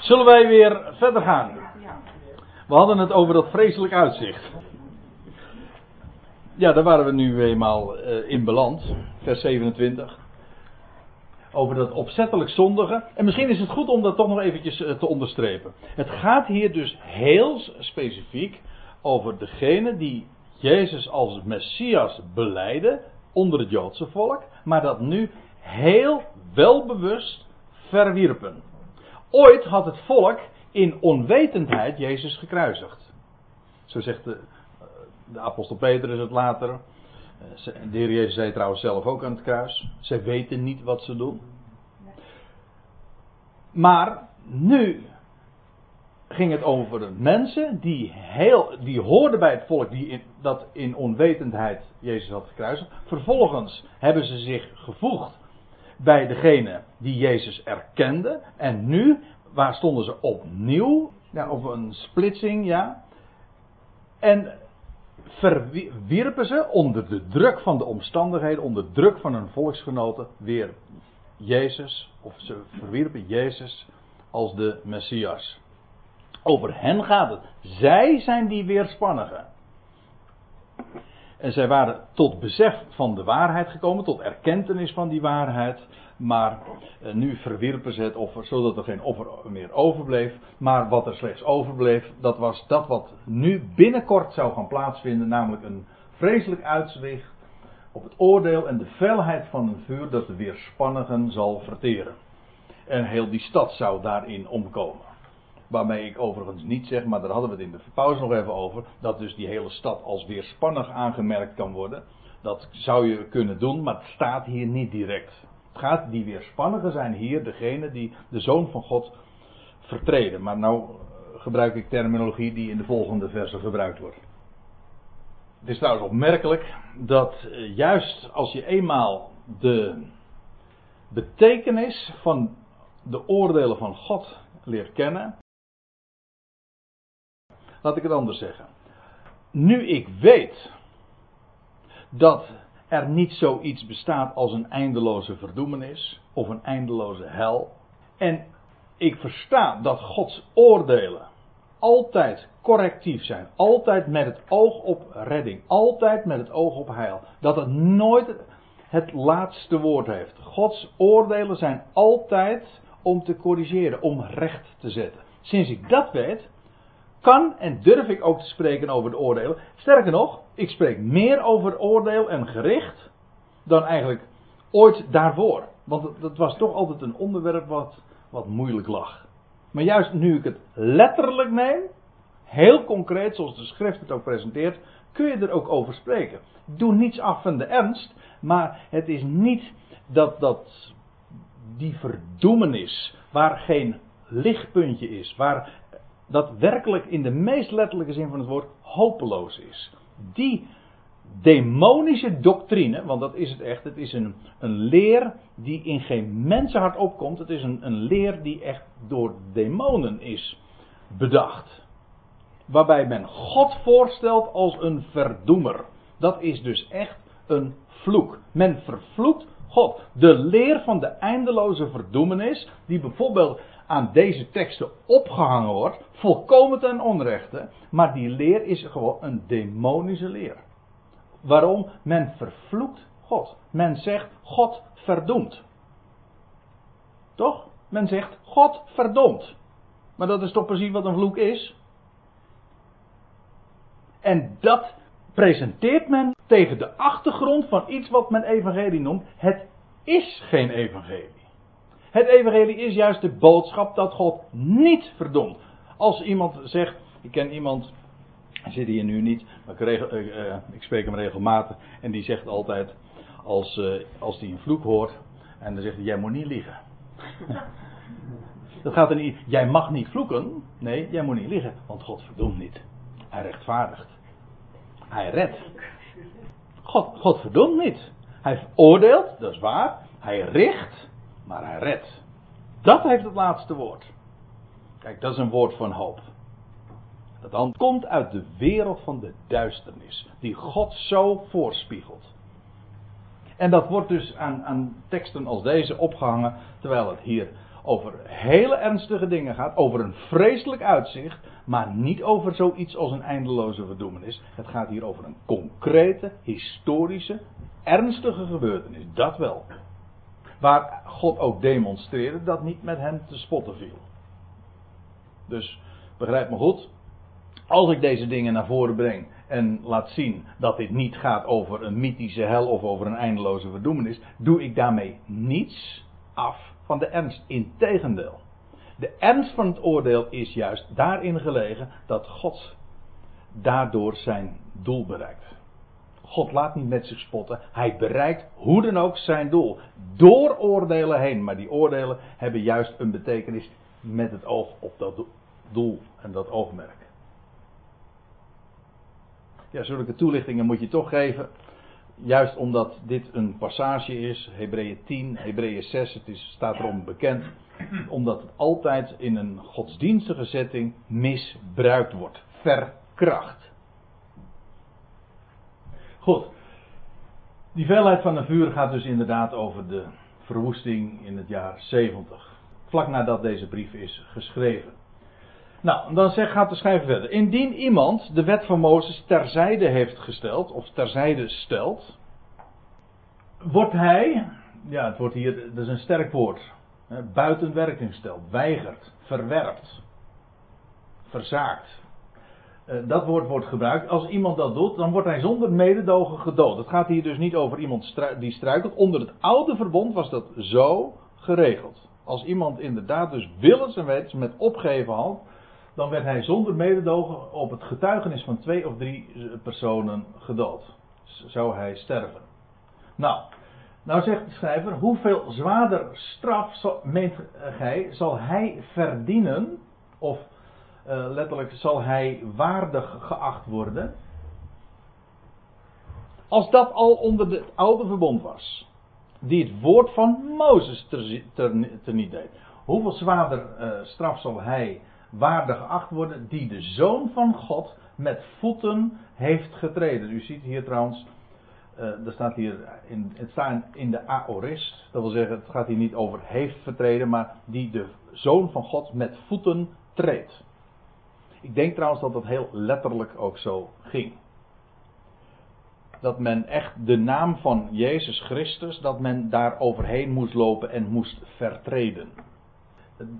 Zullen wij weer verder gaan? We hadden het over dat vreselijk uitzicht. Ja, daar waren we nu eenmaal uh, in beland. Vers 27. Over dat opzettelijk zondigen. En misschien is het goed om dat toch nog eventjes uh, te onderstrepen. Het gaat hier dus heel specifiek over degene die Jezus als Messias beleiden onder het Joodse volk. Maar dat nu heel welbewust verwierpen. Ooit had het volk in onwetendheid Jezus gekruisigd. Zo zegt de, de apostel Petrus het later. De heer Jezus zei trouwens zelf ook aan het kruis. Zij weten niet wat ze doen. Maar nu ging het over mensen die, heel, die hoorden bij het volk die in, dat in onwetendheid Jezus had gekruisigd. Vervolgens hebben ze zich gevoegd bij degene die Jezus erkende. En nu, waar stonden ze opnieuw? Ja, op een splitsing, ja. En verwierpen ze onder de druk van de omstandigheden, onder druk van hun volksgenoten, weer Jezus, of ze verwierpen Jezus als de Messias. Over hen gaat het. Zij zijn die weerspannigen. En zij waren tot besef van de waarheid gekomen, tot erkentenis van die waarheid. Maar eh, nu verwierpen ze het offer, zodat er geen offer meer overbleef. Maar wat er slechts overbleef, dat was dat wat nu binnenkort zou gaan plaatsvinden, namelijk een vreselijk uitzicht op het oordeel en de felheid van een vuur dat de weerspannigen zal verteren. En heel die stad zou daarin omkomen. Waarmee ik overigens niet zeg, maar daar hadden we het in de pauze nog even over, dat dus die hele stad als weerspannig aangemerkt kan worden. Dat zou je kunnen doen, maar het staat hier niet direct. Het gaat, die weerspannigen zijn hier degene die de Zoon van God vertreden. Maar nou eh, gebruik ik terminologie die in de volgende verse gebruikt wordt. Het is trouwens opmerkelijk dat eh, juist als je eenmaal de betekenis van de oordelen van God leert kennen, Laat ik het anders zeggen. Nu ik weet dat er niet zoiets bestaat als een eindeloze verdoemenis of een eindeloze hel. En ik versta dat Gods oordelen altijd correctief zijn. Altijd met het oog op redding. Altijd met het oog op heil. Dat het nooit het laatste woord heeft. Gods oordelen zijn altijd om te corrigeren, om recht te zetten. Sinds ik dat weet, kan en durf ik ook te spreken over de oordelen. Sterker nog, ik spreek meer over oordeel en gericht dan eigenlijk ooit daarvoor. Want dat was toch altijd een onderwerp wat, wat moeilijk lag. Maar juist nu ik het letterlijk neem, heel concreet, zoals de schrift het ook presenteert, kun je er ook over spreken. Doe niets af van de ernst, maar het is niet dat, dat die verdoemenis, waar geen lichtpuntje is, waar dat werkelijk in de meest letterlijke zin van het woord hopeloos is. Die demonische doctrine, want dat is het echt, het is een, een leer die in geen mensenhart opkomt, het is een, een leer die echt door demonen is bedacht. Waarbij men God voorstelt als een verdoemer. Dat is dus echt een vloek. Men vervloekt God. De leer van de eindeloze verdoemenis, die bijvoorbeeld aan deze teksten opgehangen wordt, volkomen ten onrechte, maar die leer is gewoon een demonische leer. Waarom? Men vervloekt God. Men zegt God verdoemt. Toch? Men zegt God verdomt. Maar dat is toch precies wat een vloek is? En dat presenteert men tegen de achtergrond van iets wat men evangelie noemt. Het is geen evangelie. Het evangelie is juist de boodschap dat God niet verdomt. Als iemand zegt, ik ken iemand, hij zit hier nu niet, maar ik, regel, uh, ik spreek hem regelmatig. En die zegt altijd, als, uh, als hij een vloek hoort, en dan zegt hij, jij moet niet liegen. dat gaat er niet, jij mag niet vloeken. Nee, jij moet niet liegen, want God verdoemt niet. Hij rechtvaardigt. Hij redt. God, God verdoemt niet. Hij oordeelt, dat is waar. Hij richt, maar hij redt. Dat heeft het laatste woord. Kijk, dat is een woord van hoop. Dat komt uit de wereld van de duisternis, die God zo voorspiegelt. En dat wordt dus aan, aan teksten als deze opgehangen, terwijl het hier over hele ernstige dingen gaat, over een vreselijk uitzicht, maar niet over zoiets als een eindeloze verdoemenis. Het gaat hier over een concrete, historische, ernstige gebeurtenis. Dat wel. Waar God ook demonstreerde dat niet met hem te spotten viel. Dus begrijp me goed. Als ik deze dingen naar voren breng en laat zien dat dit niet gaat over een mythische hel of over een eindeloze verdoemenis, doe ik daarmee niets af van de ernst. Integendeel. De ernst van het oordeel is juist daarin gelegen dat God daardoor zijn doel bereikt. God laat niet met zich spotten. Hij bereikt hoe dan ook zijn doel. Door oordelen heen. Maar die oordelen hebben juist een betekenis met het oog op dat doel en dat oogmerk. Ja, zulke toelichtingen moet je toch geven. Juist omdat dit een passage is, Hebreeën 10, Hebreeën 6, het is, staat erom bekend. Omdat het altijd in een godsdienstige setting misbruikt wordt. Verkracht. Goed. Die veelheid van een vuur gaat dus inderdaad over de verwoesting in het jaar 70. Vlak nadat deze brief is geschreven. Nou, dan zegt, gaat de schrijver verder. Indien iemand de wet van Mozes terzijde heeft gesteld, of terzijde stelt, wordt hij, ja, het wordt hier, dat is een sterk woord, buiten werking stelt, weigert, verwerpt, verzaakt. Eh, dat woord wordt gebruikt. Als iemand dat doet, dan wordt hij zonder mededogen gedood. Het gaat hier dus niet over iemand die struikelt. Onder het oude verbond was dat zo geregeld. Als iemand inderdaad dus willens en wetens met opgeven hand dan werd hij zonder mededogen op het getuigenis van twee of drie personen gedood. Zou hij sterven. Nou, nou zegt de schrijver, hoeveel zwaarder straf meent gij, zal hij verdienen, of uh, letterlijk zal hij waardig geacht worden, als dat al onder het oude verbond was, die het woord van Mozes ter, niet deed. Hoeveel zwaarder uh, straf zal hij waardig geacht worden die de Zoon van God met voeten heeft getreden. U ziet hier trouwens, uh, er staat hier, in, het staat in de aorist, dat wil zeggen het gaat hier niet over heeft vertreden, maar die de Zoon van God met voeten treedt. Ik denk trouwens dat dat heel letterlijk ook zo ging. Dat men echt de naam van Jezus Christus, dat men daar overheen moest lopen en moest vertreden.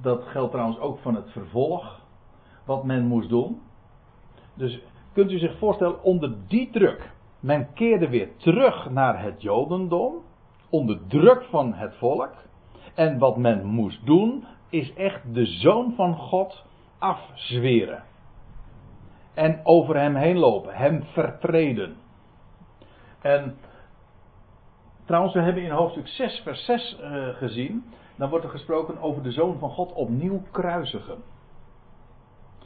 Dat geldt trouwens ook van het vervolg. Wat men moest doen. Dus kunt u zich voorstellen, onder die druk. Men keerde weer terug naar het Jodendom. Onder druk van het volk. En wat men moest doen, is echt de zoon van God afzweren. En over hem heen lopen, hem vertreden. En trouwens, we hebben in hoofdstuk 6, vers 6 uh, eh, gezien dan wordt er gesproken over de Zoon van God opnieuw kruisigen.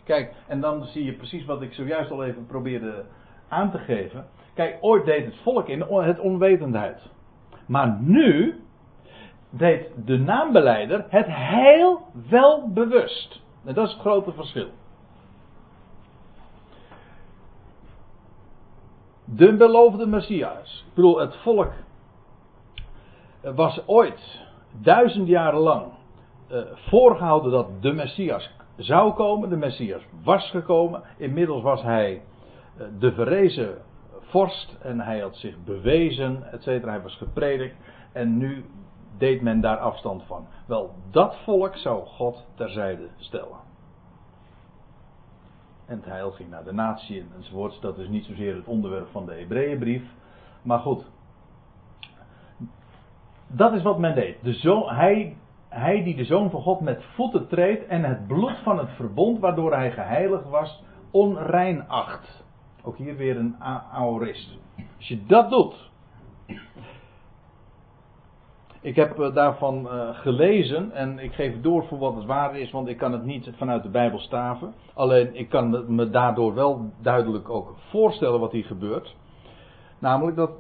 Kijk, en dan zie je precies wat ik zojuist al even probeerde aan te geven. Kijk, ooit deed het volk in het onwetendheid. Maar nu deed de naambeleider het heel wel bewust. En dat is het grote verschil. De beloofde Messias. Ik bedoel, het volk was ooit duizend jaren lang uh, voorgehouden dat de Messias zou komen. De Messias was gekomen. Inmiddels was hij uh, de verrezen vorst en hij had zich bewezen, et cetera. Hij was gepredikt en nu deed men daar afstand van. Wel, dat volk zou God terzijde stellen. En het heil ging naar de natie enzovoorts. Dat is niet zozeer het onderwerp van de Hebreeënbrief. Maar goed, dat is wat men deed. De zoon, hij, hij die de zoon van God met voeten treedt en het bloed van het verbond waardoor hij geheiligd was, onrein acht. Ook hier weer een aorist. Als je dat doet. Ik heb eh, daarvan uh, gelezen en ik geef door voor wat het waar is, want ik kan het niet vanuit de Bijbel staven. Alleen ik kan me daardoor wel duidelijk ook voorstellen wat hier gebeurt. Namelijk dat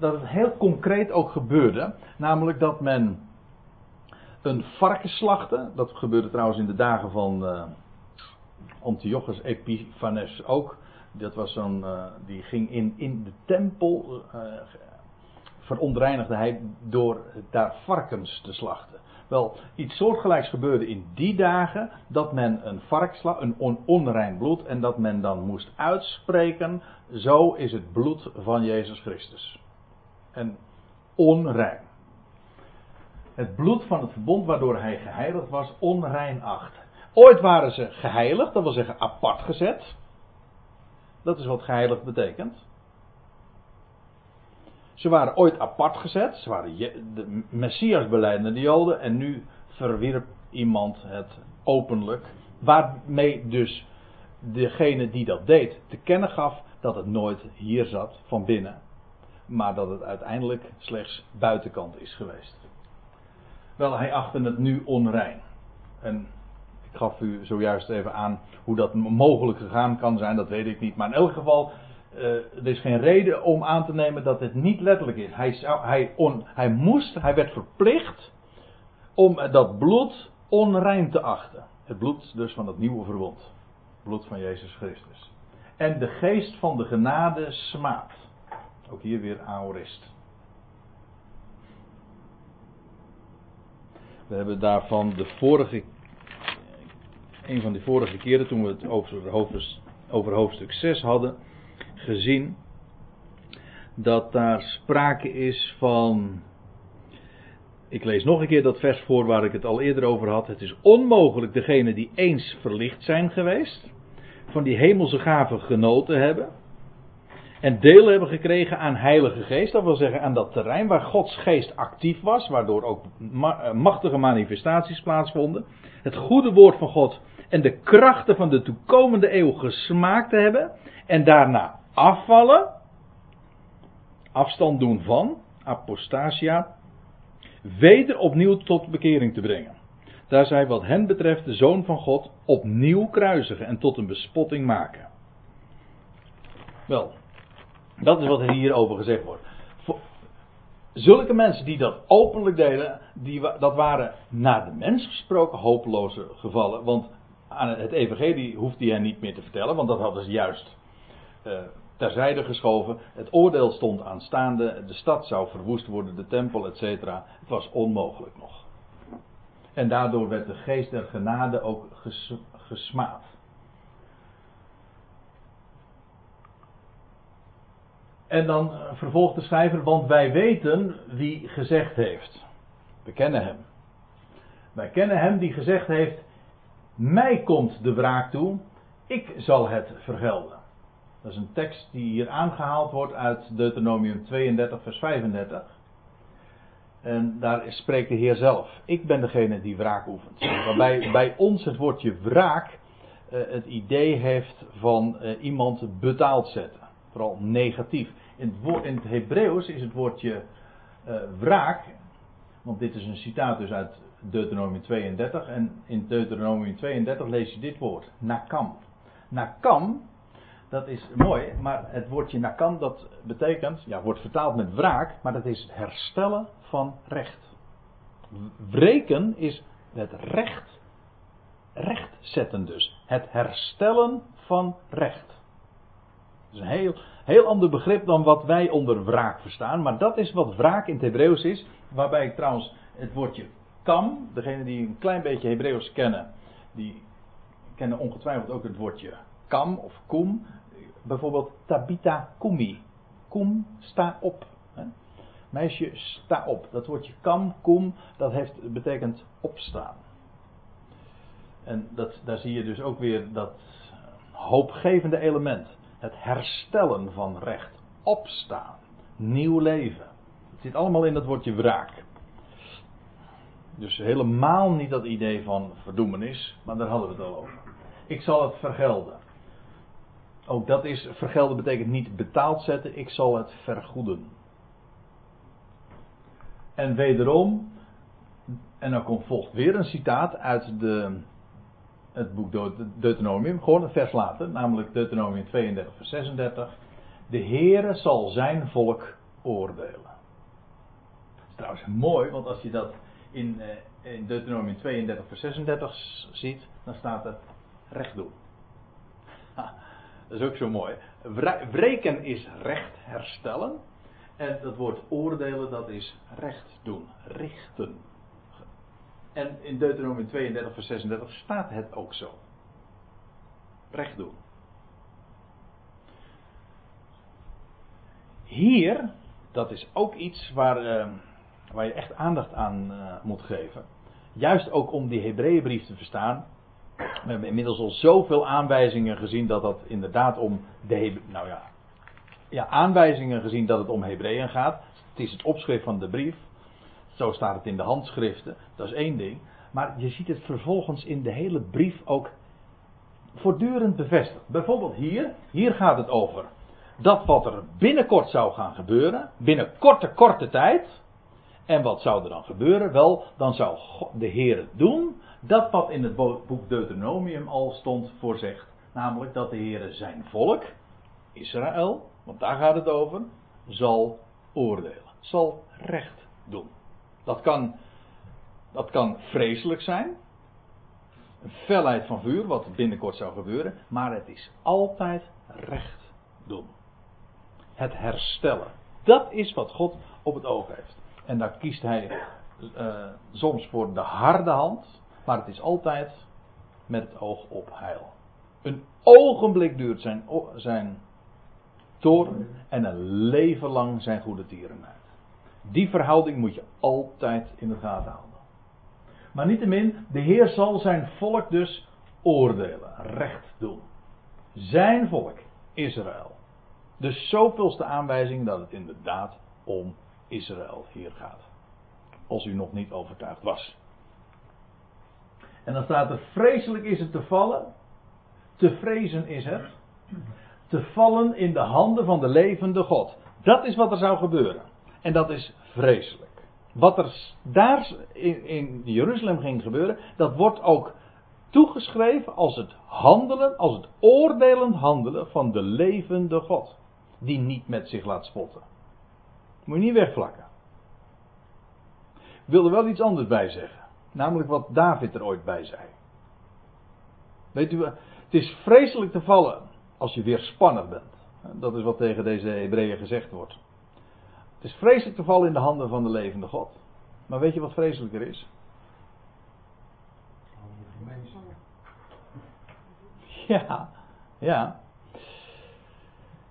dat het heel concreet ook gebeurde. Namelijk dat men een varken slachtte. Dat gebeurde trouwens in de dagen van uh, Antiochus Epiphanes ook. Dat was uh, die ging in, in de tempel, uh, verontreinigde hij door daar varkens te slachten. Wel, iets soortgelijks gebeurde in die dagen dat men een varkslag, een on, onrein bloed, en dat men dan moest uitspreken, zo is het bloed van Jezus Christus. En onrein. Het bloed van het verbond waardoor hij geheiligd was, onrein acht. Ooit waren ze geheiligd, dat wil zeggen apart gezet. Dat is wat geheiligd betekent. Ze waren ooit apart gezet. Ze waren de Messias beleidende Joden. En nu verwierp iemand het openlijk. Waarmee dus degene die dat deed te kennen gaf dat het nooit hier zat van binnen. Maar dat het uiteindelijk slechts buitenkant is geweest. Wel, hij achtte het nu onrein. En ik gaf u zojuist even aan hoe dat mogelijk gegaan kan zijn, dat weet ik niet. Maar in elk geval, uh, er is geen reden om aan te nemen dat het niet letterlijk is. Hij, zou, hij, hij moest, hij werd verplicht om dat bloed onrein te achten. Het bloed dus van het nieuwe verbond. Het bloed van Jezus Christus. En de geest van de genade smaakt. Ook hier weer aorist. We hebben daarvan de vorige, een van de vorige keren toen we het over hoofdstuk 6 hadden, gezien dat daar sprake is van. Ik lees nog een keer dat vers voor waar ik het al eerder over had. Het is onmogelijk degene die eens verlicht zijn geweest, van die hemelse gaven genoten hebben. En deel hebben gekregen aan Heilige Geest. Dat wil zeggen aan dat terrein waar Gods Geest actief was. Waardoor ook eh, machtige manifestaties plaatsvonden. Het goede woord van God en de krachten van de toekomende eeuw gesmaakt hebben. En daarna afvallen, afstand doen van, apostasia, weder opnieuw tot bekering te brengen. Daar zij wat hen betreft de Zoon van God opnieuw kruisigen en tot een bespotting maken. Wel, dat is wat er hierover gezegd wordt. Zulke mensen die dat openlijk deden, die, dat waren naar de mens gesproken hopeloze gevallen. Want aan het evangelie hoefde hij niet meer te vertellen, want dat hadden ze juist uh, terzijde geschoven. Het oordeel stond aanstaande. De stad zou verwoest worden, de tempel, etc. Het was onmogelijk nog. En daardoor werd de geest der genade ook ges, gesmaad. En dan vervolgt de schrijver, want wij weten wie gezegd heeft. We kennen hem. Wij kennen hem die gezegd heeft, mij komt de wraak toe, ik zal het vergelden. Dat is een tekst die hier aangehaald wordt uit Deuteronomium 32, vers 35. En daar spreekt de Heer zelf. Ik ben degene die wraak oefent. Waarbij bij ons het woordje wraak uh, het idee heeft van uh, iemand betaald zetten. Vooral negatief. In het, het Hebreeuws is het woordje uh, wraak. Want dit is een citaat dus uit Deuteronomium 32. En in Deuteronomium 32 lees je dit woord. Nakam. Nakam dat is mooi, maar het woordje nakam dat betekent, ja, wordt vertaald met wraak, maar dat is herstellen van recht. Wreken is het recht, recht zetten dus. Het herstellen van recht. Dat is een heel, heel ander begrip dan wat wij onder wraak verstaan, maar dat is wat wraak in het Hebreeuws is, waarbij ik trouwens het woordje kam, degene die een klein beetje Hebreeuws kennen, die kennen ongetwijfeld ook het woordje kam of kum bijvoorbeeld Tabita Kumi. Kum, sta op. Meisje, sta op. Dat woordje kam, kum, dat heeft, betekent opstaan. En dat, daar zie je dus ook weer dat hoopgevende element. Het herstellen van recht. Opstaan. Nieuw leven. Het zit allemaal in dat woordje wraak. Dus helemaal niet dat idee van verdoemenis, maar daar hadden we het al over. Ik zal het vergelden. Ook dat is, vergelden betekent niet betaald zetten, ik zal het vergoeden. En wederom, en dan komt, volgt weer een citaat uit de, het boek Deuteronomium, gewoon een vers later, namelijk Deuteronomium 32, vers 36. De Heere zal zijn volk oordelen. Dat is trouwens mooi, want als je dat in, eh, in Deuteronomium 32, vers 36 ziet, dan staat er recht doen. Dat is ook zo mooi. Wreken is recht herstellen. En dat woord oordelen, dat is recht doen, richten. En in Deuteronomium 32, vers 36 staat het ook zo. Recht doen. Hier, dat is ook iets waar, uh, waar je echt aandacht aan uh, moet geven. Juist ook om die Hebreeënbrief te verstaan. We hebben inmiddels al zoveel aanwijzingen gezien dat dat inderdaad om de nou ja, ja, aanwijzingen gezien dat het om Hebreeën gaat. Het is het opschrift van de brief. Zo staat het in de handschriften. Dat is één ding. Maar je ziet het vervolgens in de hele brief ook voortdurend bevestigd. Bijvoorbeeld hier. Hier gaat het over dat wat er binnenkort zou gaan gebeuren. Binnen korte, korte tijd. En wat zou er dan gebeuren? Wel, dan zou de Heer doen dat wat in het boek Deuteronomium al stond voorzegd. Namelijk dat de Heer zijn volk, Israël, want daar gaat het over, zal oordelen. Zal recht doen. Dat kan, dat kan vreselijk zijn. Een felheid van vuur, wat binnenkort zou gebeuren. Maar het is altijd recht doen. Het herstellen. Dat is wat God op het oog heeft. En daar kiest hij uh, soms voor de harde hand. Maar het is altijd met het oog op heil. Een ogenblik duurt zijn, zijn toren en een leven lang zijn goede tierenheid. Die verhouding moet je altijd in de gaten houden. Maar niettemin, de Heer zal zijn volk dus oordelen, recht doen. Zijn volk, Israël. Dus zoveelste aanwijzing dat het inderdaad om Israël hier gaat. Als u nog niet overtuigd was. En dan staat er: vreselijk is het te vallen, te vrezen is het, te vallen in de handen van de levende God. Dat is wat er zou gebeuren. En dat is vreselijk. Wat er daar in, in Jeruzalem ging gebeuren, dat wordt ook toegeschreven als het handelen, als het oordelend handelen van de levende God. Die niet met zich laat spotten. Moet je niet wegvlakken. Ik wil er wel iets anders bij zeggen. Namelijk wat David er ooit bij zei. Weet u, het is vreselijk te vallen als je weer spannend bent. Dat is wat tegen deze Hebreeën gezegd wordt. Het is vreselijk te vallen in de handen van de levende God. Maar weet je wat vreselijker is? Ja, ja.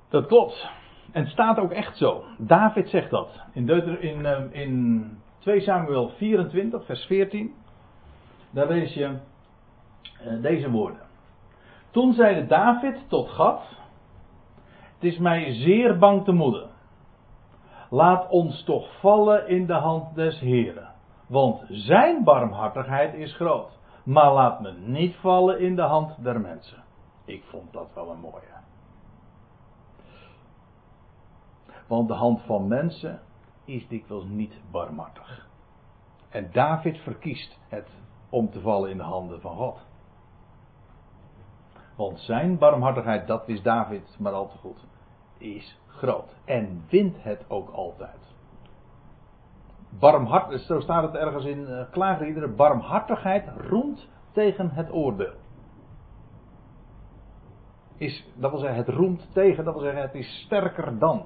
Dat klopt. En het staat ook echt zo. David zegt dat. In, Deuter, in, ehm, in 2 Samuel 24, vers 14. Daar lees je uh, deze woorden. Toen zeide David tot Gad: Het is mij zeer bang te moeden. Laat ons toch vallen in de hand des Heren. Want zijn barmhartigheid is groot. Maar laat me niet vallen in de hand der mensen. Ik vond dat wel een mooie. Want de hand van mensen is dikwijls niet barmhartig. En David verkiest het om te vallen in de handen van God. Want zijn barmhartigheid, dat wist David maar al te goed, is groot. En wint het ook altijd. Barmhart, zo staat het ergens in uh, barmhartigheid roemt tegen het oordeel. Is, dat wil zeggen, het roemt tegen, dat wil zeggen, het is sterker dan.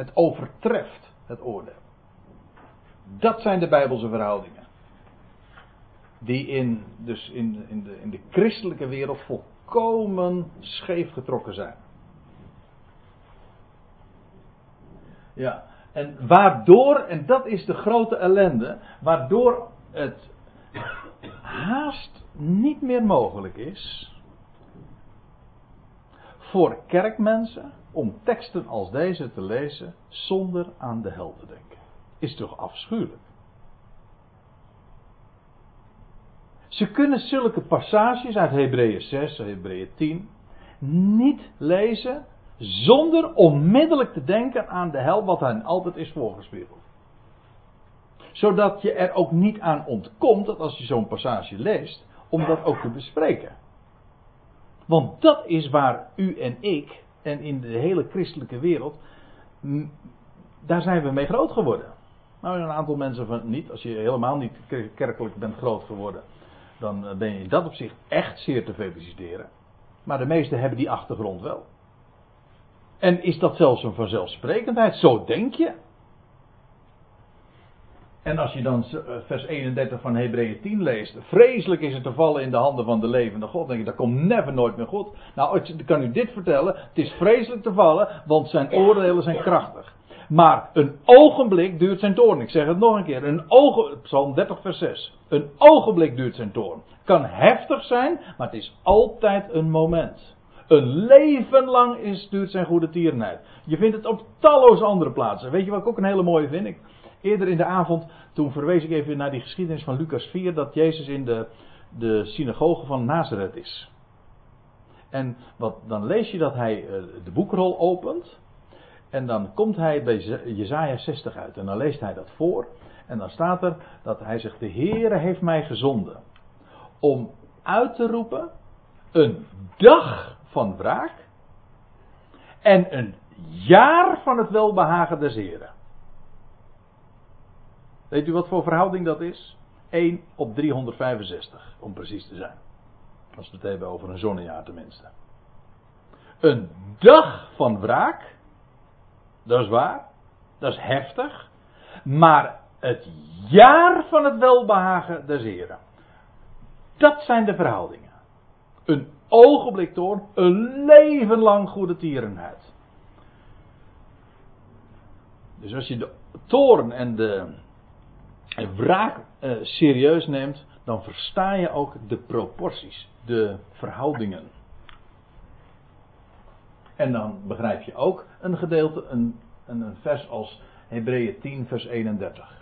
Het overtreft het oordeel. Dat zijn de Bijbelse verhoudingen. Die in, dus in, in, de, in de christelijke wereld volkomen scheef getrokken zijn. Ja, en waardoor, en dat is de grote ellende, waardoor het haast niet meer mogelijk is voor kerkmensen om teksten als deze te lezen zonder aan de hel te denken. Is toch afschuwelijk? Ze kunnen zulke passages uit Hebreeën 6, Hebreeën 10 niet lezen zonder onmiddellijk te denken aan de hel wat hen altijd is voorgespiegeld. Zodat je er ook niet aan ontkomt dat als je zo'n passage leest, om dat ook te bespreken. Want dat is waar u en ik en in de hele christelijke wereld, daar zijn we mee groot geworden. Nou, een aantal mensen van niet. Als je helemaal niet kerkelijk bent groot geworden, dan eh, ben je in dat opzicht echt zeer te feliciteren. Maar de meesten hebben die achtergrond wel. En is dat zelfs een vanzelfsprekendheid? Zo denk je. En als je dan eh, vers 31 van Hebreeën 10 leest. Vreselijk is het te vallen in de handen van de levende God. Dan denk je, dat komt never nooit meer goed. Nou, ik kan u dit vertellen. Het is vreselijk te vallen, want zijn oordelen zijn krachtig. Maar een ogenblik duurt zijn toorn. Ik zeg het nog een keer. Een ogen, Psalm 30 vers 6. Een ogenblik duurt zijn toorn. Kan heftig zijn, maar het is altijd een moment. Een leven lang is, duurt zijn goede tierenheid. Je vindt het op talloze andere plaatsen. Weet je wat ik ook een hele mooie vind? Ik, eerder in de avond, toen verwees ik even naar die geschiedenis van Lucas 4, dat Jezus in de, de synagoge van Nazareth is. En wat, dan lees je dat hij eh, de boekrol opent. En dan komt hij bij Jezaja 60 uit. En dan leest hij dat voor. En dan staat er dat hij zegt: De Heere heeft mij gezonden. Om uit te roepen een dag van wraak. En een jaar van het welbehagen des Heren. Weet u wat voor verhouding dat is? 1 op 365, om precies te zijn. Als we het hebben over een zonnejaar tenminste. Een dag van wraak. Dat is waar. Dat is heftig. Maar het jaar van het welbehagen des Heren. Dat zijn de verhoudingen. Een ogenblik toorn, een leven lang goede tierenheid. Dus als je de toorn en de wraak uh, serieus neemt, dan versta je ook de proporties, de verhoudingen. En dan begrijp je ook een gedeelte, een, een vers als Hebreeën 10, vers 31.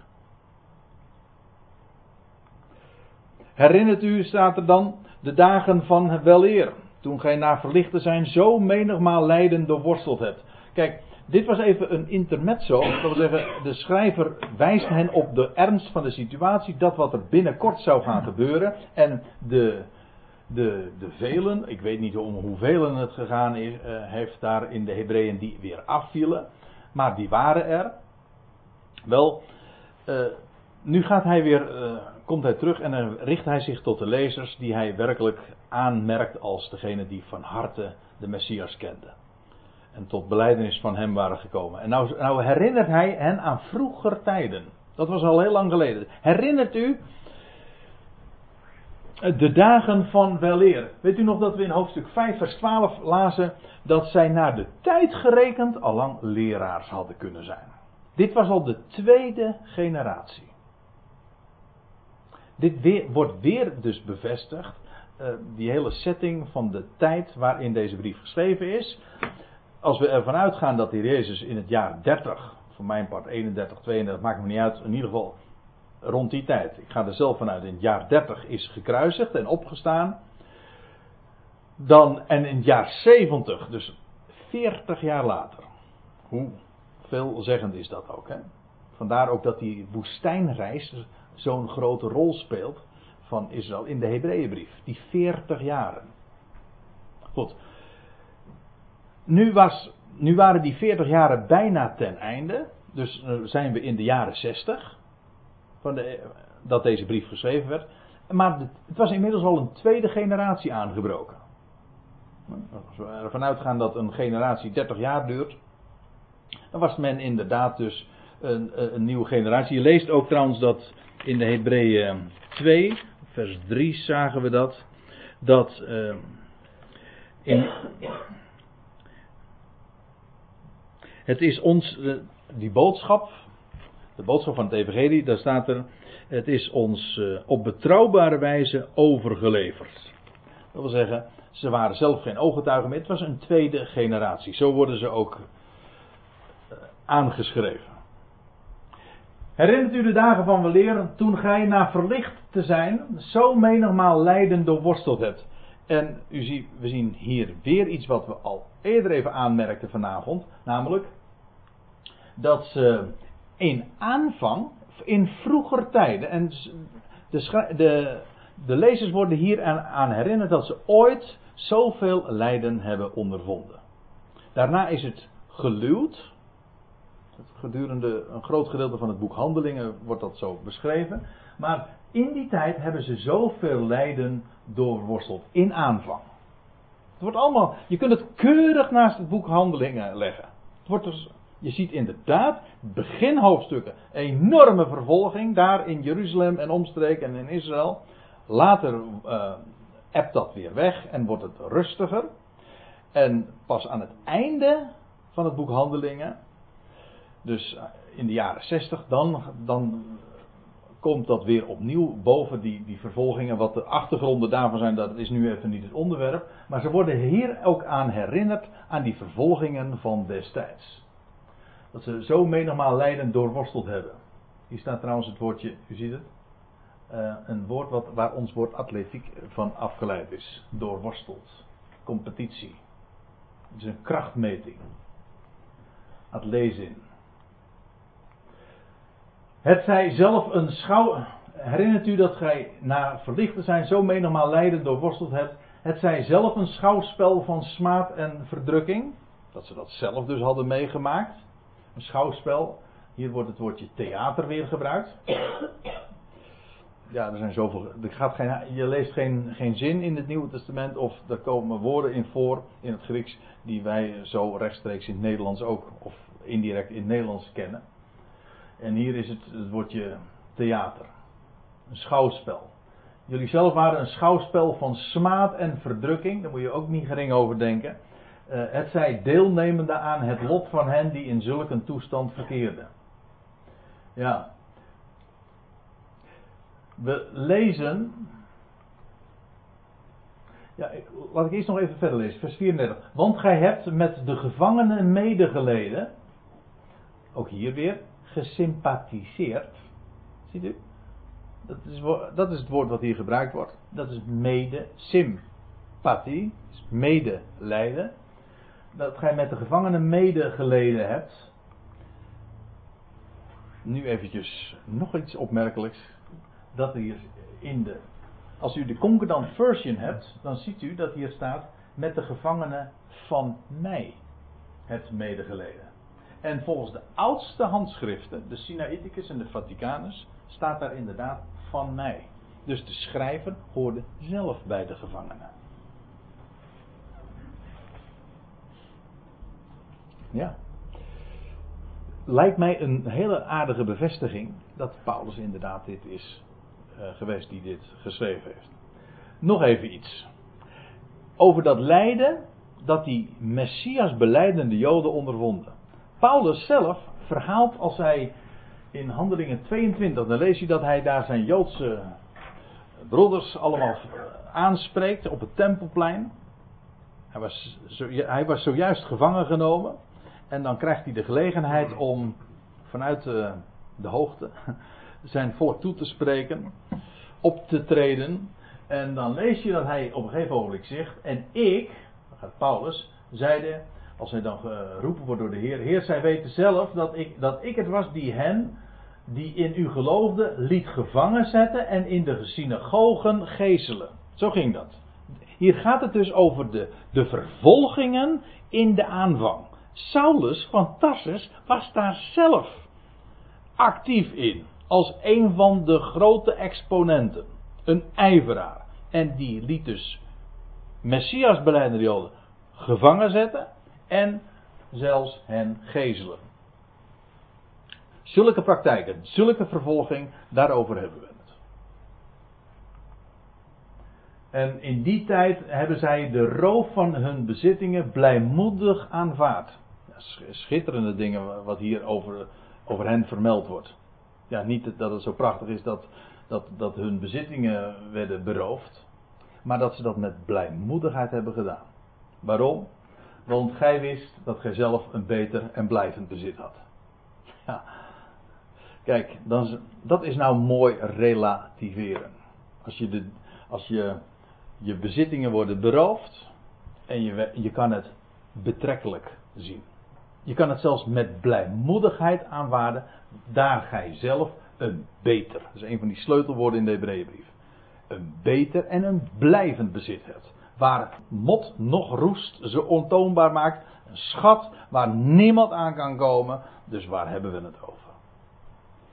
Herinnert u, staat er dan, de dagen van weleer. Toen gij na verlichte zijn zo menigmaal lijden doorworsteld hebt. Kijk, dit was even een intermezzo. Dat wil zeggen, de schrijver wijst hen op de ernst van de situatie. Dat wat er binnenkort zou gaan gebeuren. En de, de, de velen, ik weet niet om hoeveel het gegaan is, uh, heeft daar in de Hebreeën die weer afvielen. Maar die waren er. Wel, uh, nu gaat hij weer, uh, komt hij terug en dan richt hij zich tot de lezers die hij werkelijk aanmerkt als degene die van harte de Messias kenden en tot beleidenis van hem waren gekomen. En nou, nou herinnert hij hen aan vroeger tijden. Dat was al heel lang geleden. Herinnert u de dagen van weleer. Weet u nog dat we in hoofdstuk 5 vers 12 lazen dat zij naar de tijd gerekend allang leraars hadden kunnen zijn. Dit was al de tweede generatie. Dit wordt weer dus bevestigd. Uh, die hele setting van de tijd waarin deze brief geschreven is als we ervan uitgaan dat die Jezus in het jaar 30, voor mijn part 31, 32, maakt me niet uit, in ieder geval rond die tijd. Ik ga er zelf vanuit, in het jaar 30 is gekruisigd en opgestaan. Dan, en in het jaar 70, dus 40 jaar later. Hoe veelzeggend is dat ook, hè? Vandaar ook dat die woestijnreis zo'n grote rol speelt van Israël in de Hebreeënbrief. Die 40 jaren. Goed, nu, was, nu waren die 40 jaren bijna ten einde. Dus uh, zijn we in de jaren 60. Van de, dat deze brief geschreven werd. Maar het was inmiddels al een tweede generatie aangebroken. Als we ervan uitgaan dat een generatie 30 jaar duurt. Dan was men inderdaad dus een, een nieuwe generatie. Je leest ook trouwens dat in de Hebreeën 2, vers 3 zagen we dat. Dat uh, in, Het is ons, die boodschap, de boodschap van het Evangelie, daar staat er, het is ons eh, op betrouwbare wijze overgeleverd. Dat wil zeggen, ze waren zelf geen ooggetuigen meer, het was een tweede generatie. Zo worden ze ook eh, aangeschreven. Herinnert u de dagen van we leren toen gij na verlicht te zijn zo menigmaal lijden doorworsteld hebt? En u ziet, we zien hier weer iets wat we al eerder even aanmerkten vanavond, namelijk dat ze in aanvang, in vroeger tijden, en de, de, de lezers worden hier aan, aan herinnerd dat ze ooit zoveel lijden hebben ondervonden. Daarna is het geluwd. Gedurende een groot gedeelte van het boek Handelingen wordt dat zo beschreven. Maar in die tijd hebben ze zoveel lijden doorworsteld in aanvang. Het wordt allemaal, je kunt het keurig naast het boek Handelingen leggen. Het wordt dus Je ziet inderdaad, beginhoofdstukken, enorme vervolging daar in Jeruzalem en omstreken en in Israël. Later uh, ebt dat weer weg en wordt het rustiger. En pas aan het einde van het boek Handelingen, dus in de jaren 60, dan, dan komt dat weer opnieuw boven die, die vervolgingen. Wat de achtergronden daarvan zijn, dat is nu even niet het onderwerp. Maar ze worden hier ook aan herinnerd aan die vervolgingen van destijds. Dat ze zo menigmaal lijden doorworsteld hebben. Hier staat trouwens het woordje, u ziet het. Uh, een woord wat, waar ons woord atletiek van afgeleid is. Doorworsteld. Competitie. Het is een krachtmeting. Atlesin. Het zij zelf een schouw. Herinnert u dat gij na verlicht te zijn zo menigmaal lijden doorworsteld hebt. Het zij zelf een schouwspel van smaad en verdrukking. Dat ze dat zelf dus hadden meegemaakt. Een schouwspel. Hier wordt het woordje theater weer gebruikt. Ja, er zijn zoveel. Er gaat geen, je leest geen, geen zin in het Nieuwe Testament. Of er komen woorden in voor in het Grieks. die wij zo rechtstreeks in het Nederlands ook. of indirect in het Nederlands kennen. En hier is het, het woordje theater. Een schouwspel. Jullie zelf waren een schouwspel van smaad en verdrukking. Daar moet je ook niet gering over denken. Uh, het zij deelnemende aan het lot van hen die in zulke een toestand verkeerden. Ja. We lezen. Ja, laat ik eerst nog even verder lezen. Vers 34. Want gij hebt met de gevangenen medegeleden. Ook hier weer gesympathiseerd. Ziet u? Dat is, dat is het woord wat hier gebruikt wordt. Dat is mede, sympathie, medelijden. Dat gij met de gevangenen medegeleden hebt. Nu eventjes nog iets opmerkelijks. Dat hier in de. Als u de concordant version hebt, dan ziet u dat hier staat met de gevangenen van mij het medegeleden. En volgens de oudste handschriften, de Sinaiticus en de Vaticanus, staat daar inderdaad van mij. Dus de schrijver hoorde zelf bij de gevangenen. Ja. Lijkt mij een hele aardige bevestiging dat Paulus inderdaad dit is uh, geweest die dit geschreven heeft. Nog even iets. Over dat lijden dat die Messias beleidende Joden ondervonden. Paulus zelf verhaalt als hij in Handelingen 22, dan lees je dat hij daar zijn Joodse broeders allemaal aanspreekt op het tempelplein. Hij was, hij was zojuist gevangen genomen. En dan krijgt hij de gelegenheid om vanuit de, de hoogte zijn volk toe te spreken, op te treden. En dan lees je dat hij op een gegeven ogenblik zegt: En ik, gaat Paulus, zeide als hij dan geroepen wordt door de Heer. Heer, zij weten zelf dat ik, dat ik het was die hen, die in u geloofden, liet gevangen zetten en in de synagogen gezelen. Zo ging dat. Hier gaat het dus over de, de vervolgingen in de aanvang. Saulus van Tarsus was daar zelf actief in. Als een van de grote exponenten. Een ijveraar. En die liet dus Messias Joden gevangen zetten en zelfs hen gezelen. Zulke praktijken, zulke vervolging, daarover hebben we het. En in die tijd hebben zij de roof van hun bezittingen blijmoedig aanvaard. Schitterende dingen wat hier over, over hen vermeld wordt. Ja, niet dat het zo prachtig is dat, dat, dat hun bezittingen werden beroofd, maar dat ze dat met blijmoedigheid hebben gedaan. Waarom? Want gij wist dat gij zelf een beter en blijvend bezit had. Ja. Kijk, dan, dat is nou mooi relativeren. Als je, de, als je je bezittingen worden beroofd en je, je kan het betrekkelijk zien. Je kan het zelfs met blijmoedigheid aanwaarden, daar gij zelf een beter, dat is een van die sleutelwoorden in de Hebreeënbrief, een beter en een blijvend bezit hebt waar mot nog roest ze ontoonbaar maakt. Een schat waar niemand aan kan komen. Dus waar hebben we het over?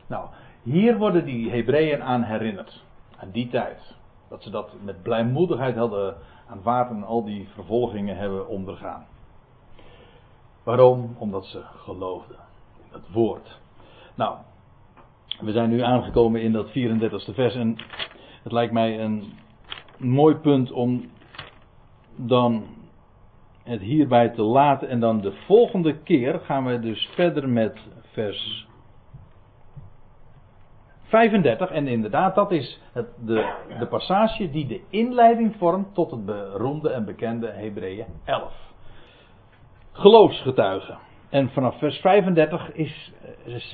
Nou, hier worden die Hebreeën aan herinnerd. Aan die tijd. Dat ze dat met blijmoedigheid hadden aanvaard en al die vervolgingen hebben ondergaan. Waarom? Omdat ze geloofden in het woord. Nou, we zijn nu aangekomen in dat 34e vers en het lijkt mij een mooi punt om dan het hierbij te laten. En dan de volgende keer gaan we dus verder met vers 35. En inderdaad, dat is het, de, de passage die de inleiding vormt tot het beroemde en bekende Hebreeën 11. Geloofsgetuigen. En vanaf vers 35 is,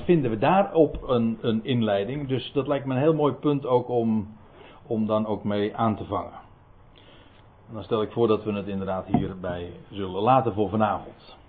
vinden we daarop een, een inleiding. Dus dat lijkt me een heel mooi punt ook om, om dan ook mee aan te vangen. En dan stel ik voor dat we het inderdaad hierbij zullen laten voor vanavond.